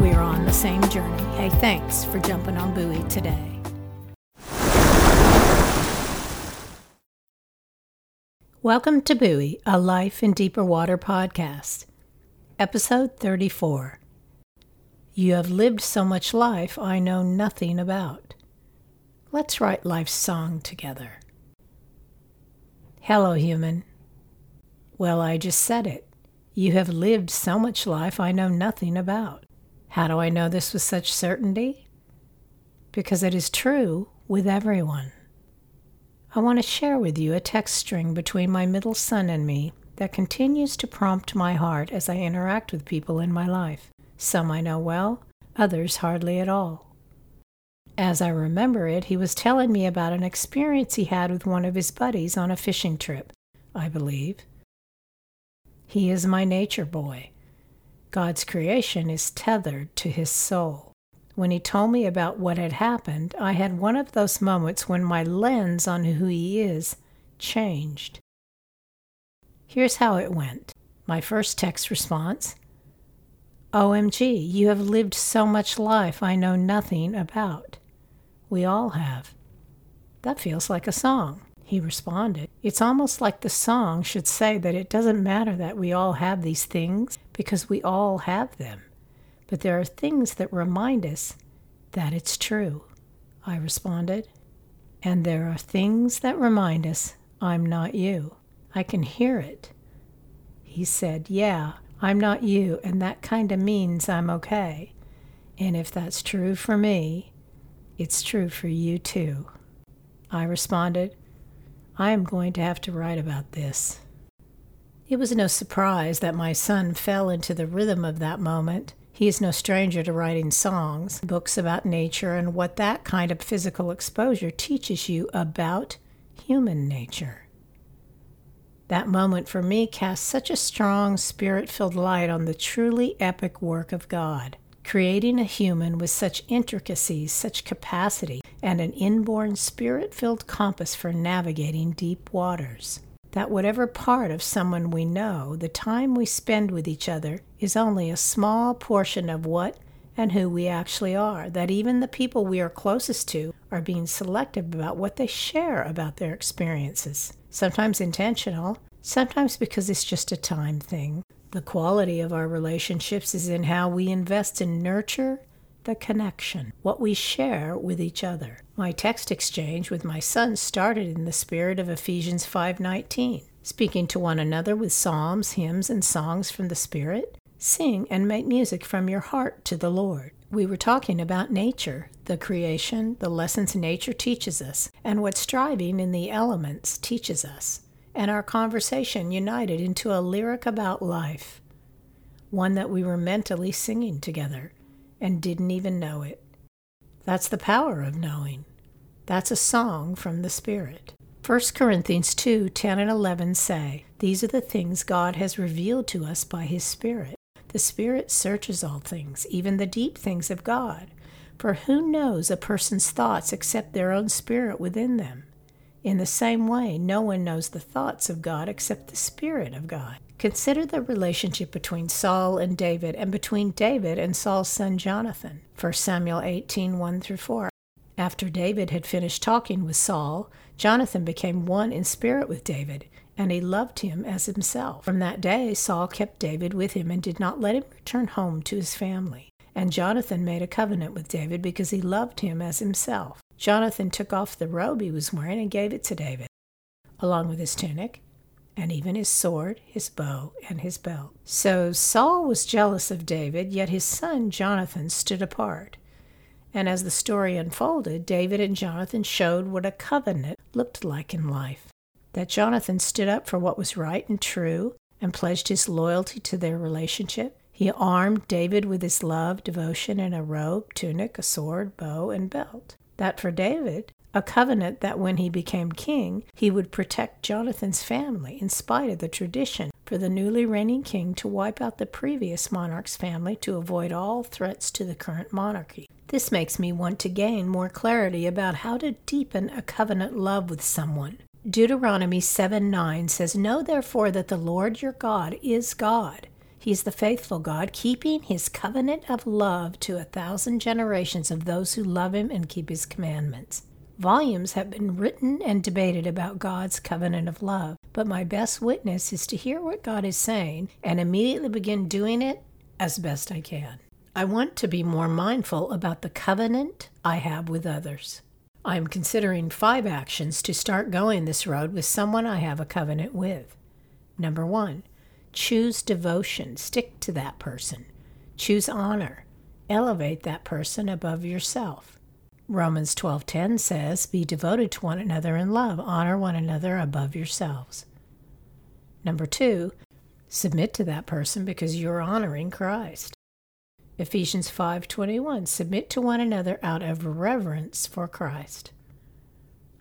we are on the same journey. Hey, thanks for jumping on Buoy today. Welcome to Buoy, a Life in Deeper Water podcast, episode 34. You have lived so much life I know nothing about. Let's write life's song together. Hello, human. Well, I just said it. You have lived so much life I know nothing about. How do I know this with such certainty? Because it is true with everyone. I want to share with you a text string between my middle son and me that continues to prompt my heart as I interact with people in my life. Some I know well, others hardly at all. As I remember it, he was telling me about an experience he had with one of his buddies on a fishing trip, I believe. He is my nature boy. God's creation is tethered to his soul. When he told me about what had happened, I had one of those moments when my lens on who he is changed. Here's how it went. My first text response OMG, you have lived so much life I know nothing about. We all have. That feels like a song. He responded, It's almost like the song should say that it doesn't matter that we all have these things because we all have them. But there are things that remind us that it's true. I responded, And there are things that remind us I'm not you. I can hear it. He said, Yeah, I'm not you, and that kind of means I'm okay. And if that's true for me, it's true for you too. I responded, I am going to have to write about this. It was no surprise that my son fell into the rhythm of that moment. He is no stranger to writing songs, books about nature, and what that kind of physical exposure teaches you about human nature. That moment for me cast such a strong, spirit filled light on the truly epic work of God creating a human with such intricacies, such capacity, and an inborn spirit filled compass for navigating deep waters. That whatever part of someone we know, the time we spend with each other is only a small portion of what and who we actually are. That even the people we are closest to are being selective about what they share about their experiences. Sometimes intentional, sometimes because it's just a time thing. The quality of our relationships is in how we invest and nurture the connection, what we share with each other. My text exchange with my son started in the spirit of Ephesians 5:19, speaking to one another with psalms, hymns, and songs from the spirit. Sing and make music from your heart to the Lord. We were talking about nature, the creation, the lessons nature teaches us, and what striving in the elements teaches us and our conversation united into a lyric about life, one that we were mentally singing together and didn't even know it. That's the power of knowing. That's a song from the Spirit. 1 Corinthians 2 10 and 11 say, These are the things God has revealed to us by His Spirit. The Spirit searches all things, even the deep things of God. For who knows a person's thoughts except their own spirit within them? In the same way, no one knows the thoughts of God except the Spirit of God. Consider the relationship between Saul and David and between David and Saul's son Jonathan. 1 Samuel 18 1 through 4. After David had finished talking with Saul, Jonathan became one in spirit with David, and he loved him as himself. From that day, Saul kept David with him and did not let him return home to his family. And Jonathan made a covenant with David because he loved him as himself. Jonathan took off the robe he was wearing and gave it to David, along with his tunic, and even his sword, his bow, and his belt. So Saul was jealous of David, yet his son Jonathan stood apart. And as the story unfolded, David and Jonathan showed what a covenant looked like in life. That Jonathan stood up for what was right and true and pledged his loyalty to their relationship. He armed David with his love, devotion, and a robe, tunic, a sword, bow, and belt. That for David, a covenant that when he became king, he would protect Jonathan's family in spite of the tradition for the newly reigning king to wipe out the previous monarch's family to avoid all threats to the current monarchy. This makes me want to gain more clarity about how to deepen a covenant love with someone. Deuteronomy 7 9 says, Know therefore that the Lord your God is God. He is the faithful God, keeping his covenant of love to a thousand generations of those who love him and keep his commandments. Volumes have been written and debated about God's covenant of love, but my best witness is to hear what God is saying and immediately begin doing it as best I can. I want to be more mindful about the covenant I have with others. I am considering five actions to start going this road with someone I have a covenant with. Number one, choose devotion, stick to that person. Choose honor, elevate that person above yourself. Romans 12:10 says, "Be devoted to one another in love, honor one another above yourselves." Number 2, submit to that person because you're honoring Christ. Ephesians 5:21 Submit to one another out of reverence for Christ.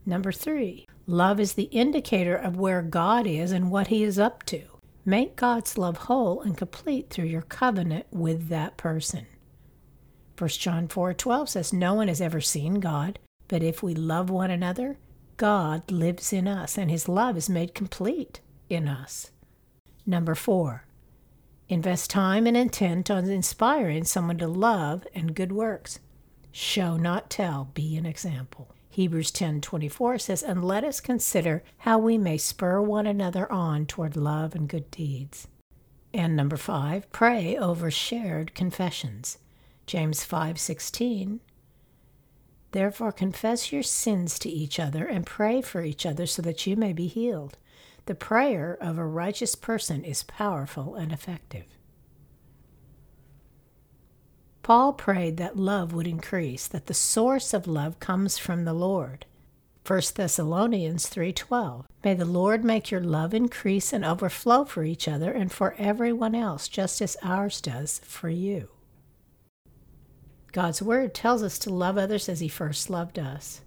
Number 3, love is the indicator of where God is and what he is up to. Make God's love whole and complete through your covenant with that person. 1 John 4:12 says no one has ever seen God, but if we love one another, God lives in us and his love is made complete in us. Number 4. Invest time and intent on inspiring someone to love and good works. Show not tell, be an example. Hebrews 10:24 says, "And let us consider how we may spur one another on toward love and good deeds." And number 5, pray over shared confessions. James 5:16 Therefore confess your sins to each other and pray for each other so that you may be healed. The prayer of a righteous person is powerful and effective. Paul prayed that love would increase, that the source of love comes from the Lord. 1 Thessalonians 3:12 May the Lord make your love increase and overflow for each other and for everyone else just as ours does for you. God's Word tells us to love others as He first loved us.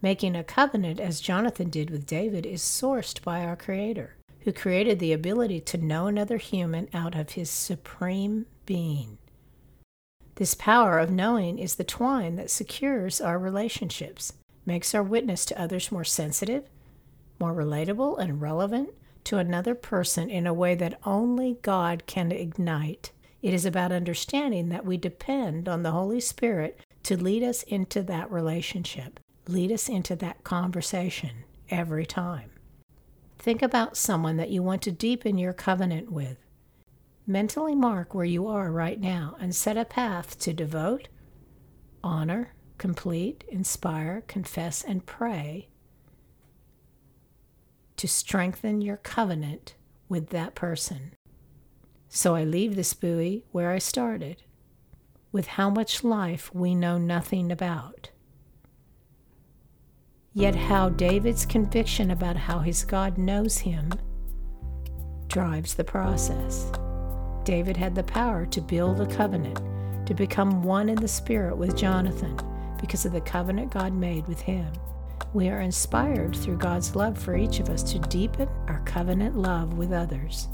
Making a covenant, as Jonathan did with David, is sourced by our Creator, who created the ability to know another human out of His supreme being. This power of knowing is the twine that secures our relationships, makes our witness to others more sensitive, more relatable, and relevant to another person in a way that only God can ignite it is about understanding that we depend on the Holy Spirit to lead us into that relationship, lead us into that conversation every time. Think about someone that you want to deepen your covenant with. Mentally mark where you are right now and set a path to devote, honor, complete, inspire, confess, and pray to strengthen your covenant with that person. So I leave this buoy where I started, with how much life we know nothing about. Yet, how David's conviction about how his God knows him drives the process. David had the power to build a covenant, to become one in the Spirit with Jonathan, because of the covenant God made with him. We are inspired through God's love for each of us to deepen our covenant love with others.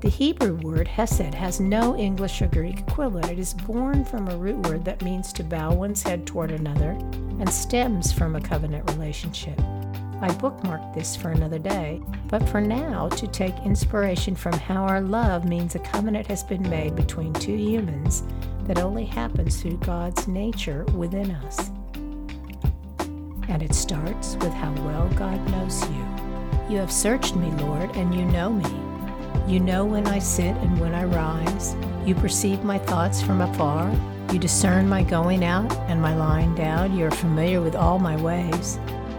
The Hebrew word hesed has no English or Greek equivalent. It is born from a root word that means to bow one's head toward another and stems from a covenant relationship. I bookmarked this for another day, but for now, to take inspiration from how our love means a covenant has been made between two humans that only happens through God's nature within us. And it starts with how well God knows you. You have searched me, Lord, and you know me. You know when I sit and when I rise. You perceive my thoughts from afar. You discern my going out and my lying down. You are familiar with all my ways.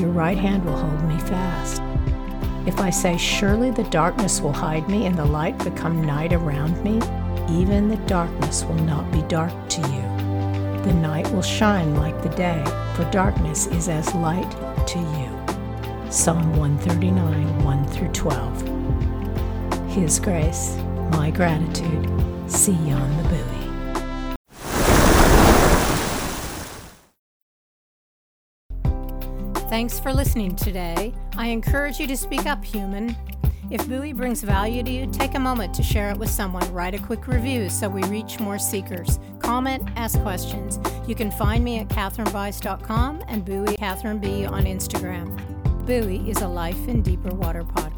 Your right hand will hold me fast. If I say, Surely the darkness will hide me and the light become night around me, even the darkness will not be dark to you. The night will shine like the day, for darkness is as light to you. Psalm 139, 1 through 12. His grace, my gratitude. See you on the Thanks for listening today. I encourage you to speak up, human. If Buoy brings value to you, take a moment to share it with someone. Write a quick review so we reach more seekers. Comment, ask questions. You can find me at kathrynbise.com and Buoy Kathryn B on Instagram. Buoy is a Life in Deeper Water podcast.